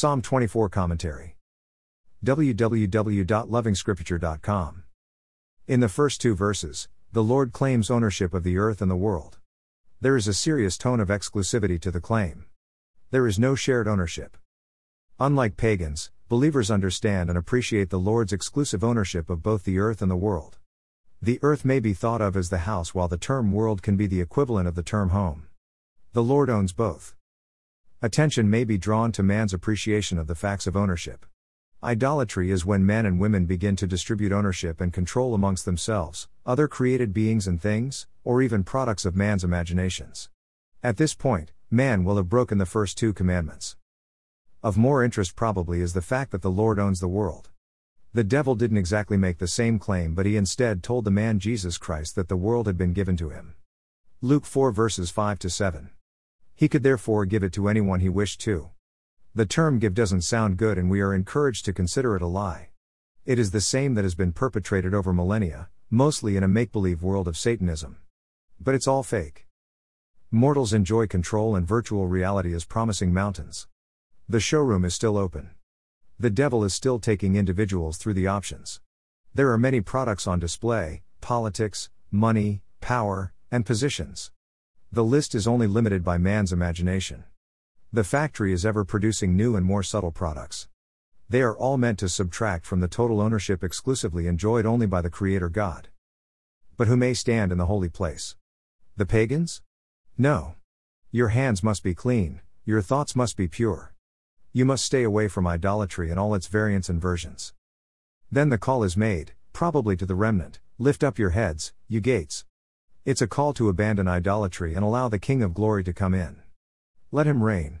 Psalm 24 Commentary. www.lovingscripture.com. In the first two verses, the Lord claims ownership of the earth and the world. There is a serious tone of exclusivity to the claim. There is no shared ownership. Unlike pagans, believers understand and appreciate the Lord's exclusive ownership of both the earth and the world. The earth may be thought of as the house, while the term world can be the equivalent of the term home. The Lord owns both. Attention may be drawn to man's appreciation of the facts of ownership. Idolatry is when men and women begin to distribute ownership and control amongst themselves, other created beings and things, or even products of man's imaginations. At this point, man will have broken the first two commandments. Of more interest, probably, is the fact that the Lord owns the world. The devil didn't exactly make the same claim, but he instead told the man Jesus Christ that the world had been given to him. Luke 4 verses 5 to 7. He could therefore give it to anyone he wished to. The term give doesn't sound good, and we are encouraged to consider it a lie. It is the same that has been perpetrated over millennia, mostly in a make believe world of Satanism. But it's all fake. Mortals enjoy control and virtual reality as promising mountains. The showroom is still open. The devil is still taking individuals through the options. There are many products on display politics, money, power, and positions. The list is only limited by man's imagination. The factory is ever producing new and more subtle products. They are all meant to subtract from the total ownership exclusively enjoyed only by the Creator God. But who may stand in the holy place? The pagans? No. Your hands must be clean, your thoughts must be pure. You must stay away from idolatry and all its variants and versions. Then the call is made, probably to the remnant lift up your heads, you gates. It's a call to abandon idolatry and allow the King of Glory to come in. Let him reign.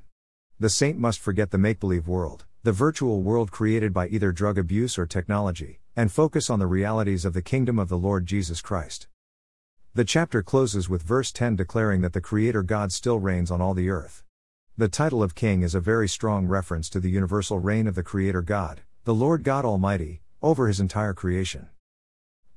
The saint must forget the make believe world, the virtual world created by either drug abuse or technology, and focus on the realities of the kingdom of the Lord Jesus Christ. The chapter closes with verse 10 declaring that the Creator God still reigns on all the earth. The title of King is a very strong reference to the universal reign of the Creator God, the Lord God Almighty, over his entire creation.